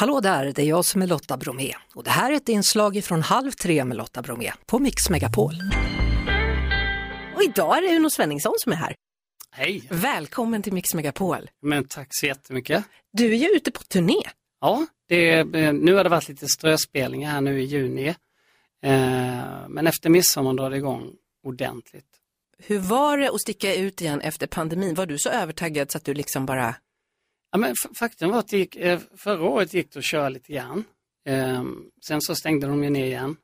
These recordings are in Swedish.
Hallå där, det är jag som är Lotta Bromé och det här är ett inslag från Halv tre med Lotta Bromé på Mix Megapol. Och idag är det Uno Svenningsson som är här. Hej! Välkommen till Mix Megapol. Men tack så jättemycket. Du är ju ute på turné. Ja, det är, eh, nu har det varit lite ströspelningar här nu i juni. Eh, men efter midsommar drar det igång ordentligt. Hur var det att sticka ut igen efter pandemin? Var du så övertaggad så att du liksom bara... Ja, men faktum var att gick, eh, förra året gick det att köra lite grann. Eh, sen så stängde de ju ner igen.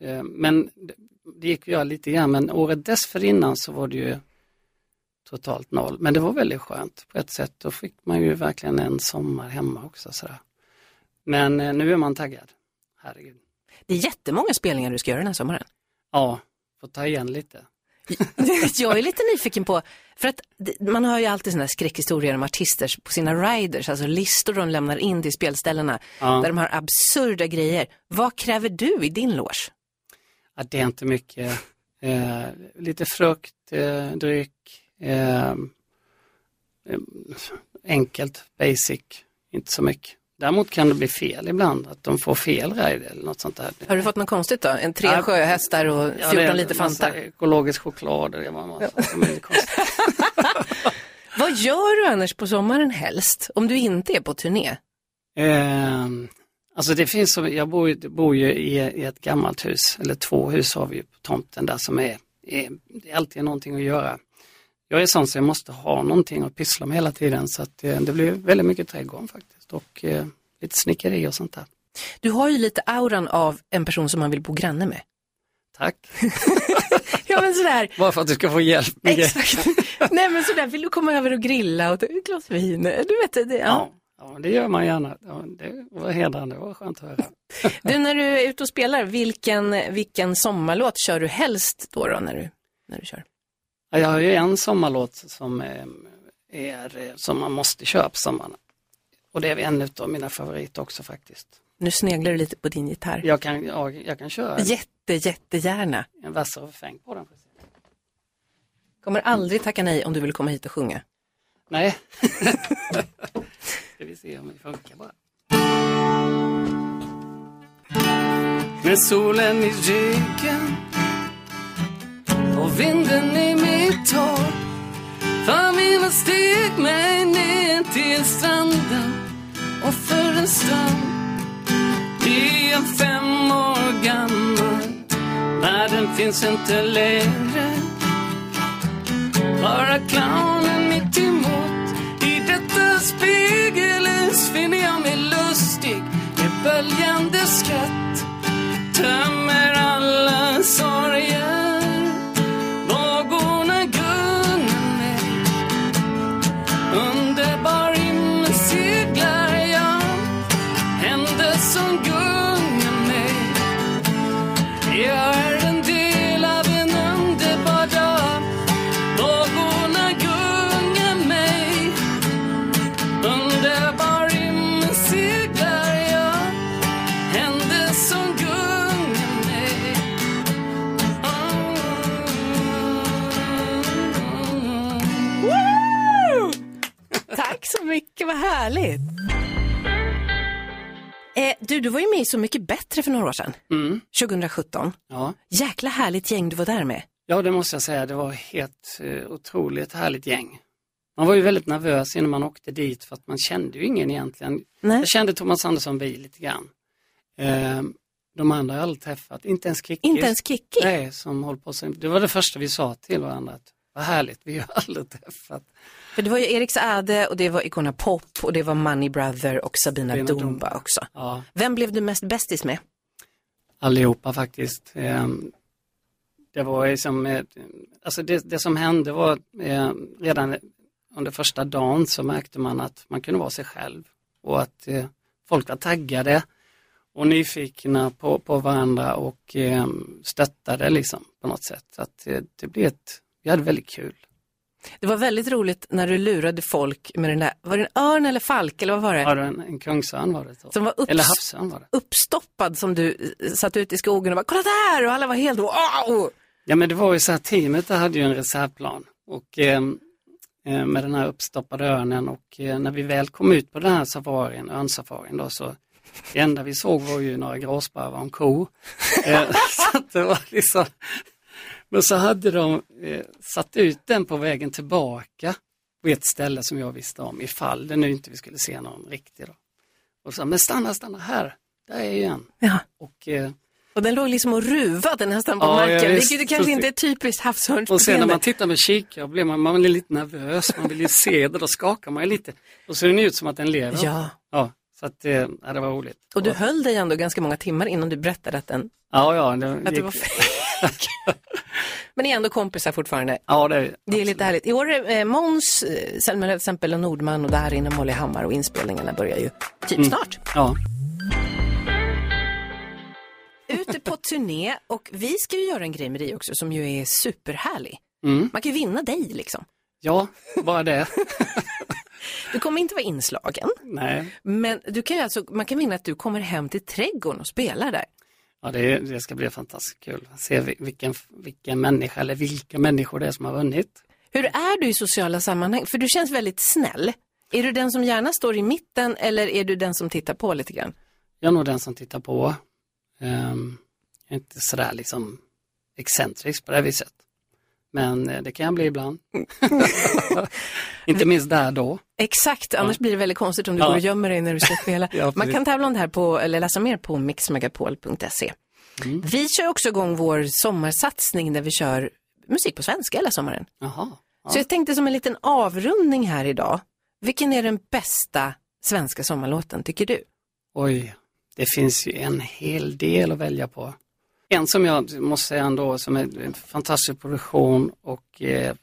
Eh, men det, det gick att göra lite grann, men året dessförinnan så var det ju totalt noll. Men det var väldigt skönt på ett sätt. Då fick man ju verkligen en sommar hemma också. Sådär. Men eh, nu är man taggad. Herregud. Det är jättemånga spelningar du ska göra den här sommaren. Ja, får ta igen lite. jag är lite nyfiken på, för att man hör ju alltid sådana skräckhistorier om artister på sina riders, alltså listor de lämnar in till spelställena, ja. där de har absurda grejer. Vad kräver du i din loge? Ja, det är inte mycket. Eh, lite frukt, eh, dryck, eh, enkelt, basic, inte så mycket. Däremot kan det bli fel ibland, att de får fel ride eller något sånt där. Har du fått något konstigt då? En tre ja, sjöhästar och 14 ja, liter Fanta? ekologisk choklad och det var massa, ja. Vad gör du annars på sommaren helst, om du inte är på turné? Eh, alltså det finns, jag bor, bor ju i, i, ett gammalt hus, eller två hus har vi på tomten där som är, är, det är alltid någonting att göra. Jag är sån så jag måste ha någonting att pyssla med hela tiden så att det, det blir väldigt mycket trädgård faktiskt och eh, lite snickeri och sånt där. Du har ju lite auran av en person som man vill bo granne med. Tack. ja men sådär. Bara för att du ska få hjälp med Exakt. Nej men sådär, vill du komma över och grilla och ta ett glas vin? Du vet, det, ja. ja. Ja, det gör man gärna. Ja, det var hedrande, det var skönt att höra. Du, när du är ute och spelar, vilken, vilken sommarlåt kör du helst då, då när, du, när du kör? Ja, jag har ju en sommarlåt som är, som man måste köra på sommaren. Och det är en av mina favoriter också faktiskt. Nu sneglar du lite på din gitarr. Jag kan, ja, jag kan köra. Jätte, jättegärna. En vassare refräng på den. Kommer aldrig tacka nej om du vill komma hit och sjunga. Nej. Ska vi se om det funkar bara. Med solen i ryggen och vinden i mitt hår Familjen steg mig ner till stranden och för en stund blir jag fem år gammal. Världen finns inte längre. Bara clownen mitt emot. I detta spegelhus finner jag mig lustig med böljande skratt. Tömmer alla sorger du, du var ju med i Så mycket bättre för några år sedan, mm. 2017. Ja. Jäkla härligt gäng du var där med. Ja, det måste jag säga. Det var helt eh, otroligt härligt gäng. Man var ju väldigt nervös innan man åkte dit för att man kände ju ingen egentligen. Nej. Jag kände Thomas Andersson Vi lite grann. Eh, de andra har jag aldrig träffat, inte ens Kikki. Inte ens Kikki? Nej, som håller på Det var det första vi sa till varandra. Att, vad härligt, vi har aldrig träffat. För det var ju Eriks Ade och det var Icona Pop och det var Money Brother och Sabina Dumba, Dumba också. Ja. Vem blev du mest bästis med? Allihopa faktiskt. Ehm, det var liksom, alltså det, det som hände var eh, redan under första dagen så märkte man att man kunde vara sig själv och att eh, folk var taggade och nyfikna på, på varandra och stöttade liksom på något sätt. Att det blev ett, vi hade väldigt kul. Det var väldigt roligt när du lurade folk med den där, var det en örn eller falk eller vad var det? Ja, det var en, en kungsörn var det. Så. Som var upps, eller havsörn var det. Uppstoppad som du satt ut i skogen och bara, kolla där! Och alla var helt, wow! Ja men det var ju så här, teamet hade ju en reservplan och eh, med den här uppstoppade örnen och eh, när vi väl kom ut på den här safarin, örnsafarin då så Det enda vi såg var ju några gråsparvar och en ko. Eh, så det var liksom... Men så hade de eh, satt ut den på vägen tillbaka på ett ställe som jag visste om ifall det nu inte vi skulle se någon riktig. Då. Och så men stanna, stanna här, där är ju en. Ja. Och, eh, Och den låg liksom och ruvade nästan på Ja, ja, marken, visst. vilket kanske inte är typiskt och sen när man tittar med kikare blir man, man blir lite nervös, man vill ju se det, då skakar man ju lite. Och så ser den ut som att den lever. Ja, Ja, så att, eh, ja, det var roligt. och du höll dig ändå ganska många timmar innan du berättade att, den, Ja, ja, det, att det var fake. Men ni är ändå kompisar fortfarande. Ja, det, Det är lite härligt. I år är eh, Måns, eh, Selma till exempel och Nordman och där inne Molly Hammar och inspelningarna börjar ju typ Mm. snart. Ja, Ute på turné och vi ska ju göra en grej med dig också som ju är superhärlig. mm. Man kan ju vinna dig liksom. ja, bara det. Du kommer inte vara inslagen, Nej, men du kan alltså, man kan vinna att du kommer hem till trädgården och spelar där. ja, det, det ska bli fantastiskt kul. Se vi- vilken, vilken människa eller vilka människor det är som har vunnit. Hur är du i sociala sammanhang? För du känns väldigt snäll. Är du den som gärna står i mitten eller är du den som tittar på lite grann? Jag är nog den som tittar på. Jag är inte sådär liksom excentrisk på det viset. Men eh, det kan jag bli ibland. inte minst där då. Exakt, annars blir det väldigt konstigt om du Ja. går och gömmer dig när du ska spela. Ja, Man kan tävla om det här på, eller läsa mer på mixmegapol.se. Mm. Vi kör också igång vår sommarsatsning där vi kör musik på svenska hela sommaren. Jaha. Så jag tänkte som en liten avrundning här idag. Vilken är den bästa svenska sommarlåten tycker du? Oj, det finns ju en hel del att välja på. En som jag måste säga ändå som är en fantastisk produktion och eh,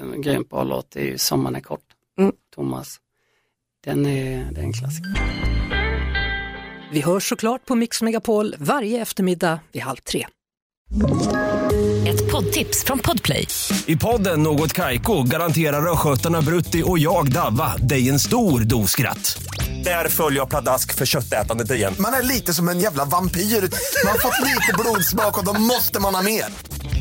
en grymt bra låt är ju Sommaren är kort, Mm. Thomas. Den är, det är en klassiker. Vi hörs såklart på Mix Megapol varje eftermiddag vid halv tre. Ett poddtips från Podplay. I podden Något Kaiko garanterar östgötarna Brutti och jag, Davva, dig en stor dos skratt. Där följer jag pladask för köttätandet igen. Man är lite som en jävla vampyr. Man har fått lite blodsmak och då måste man ha mer.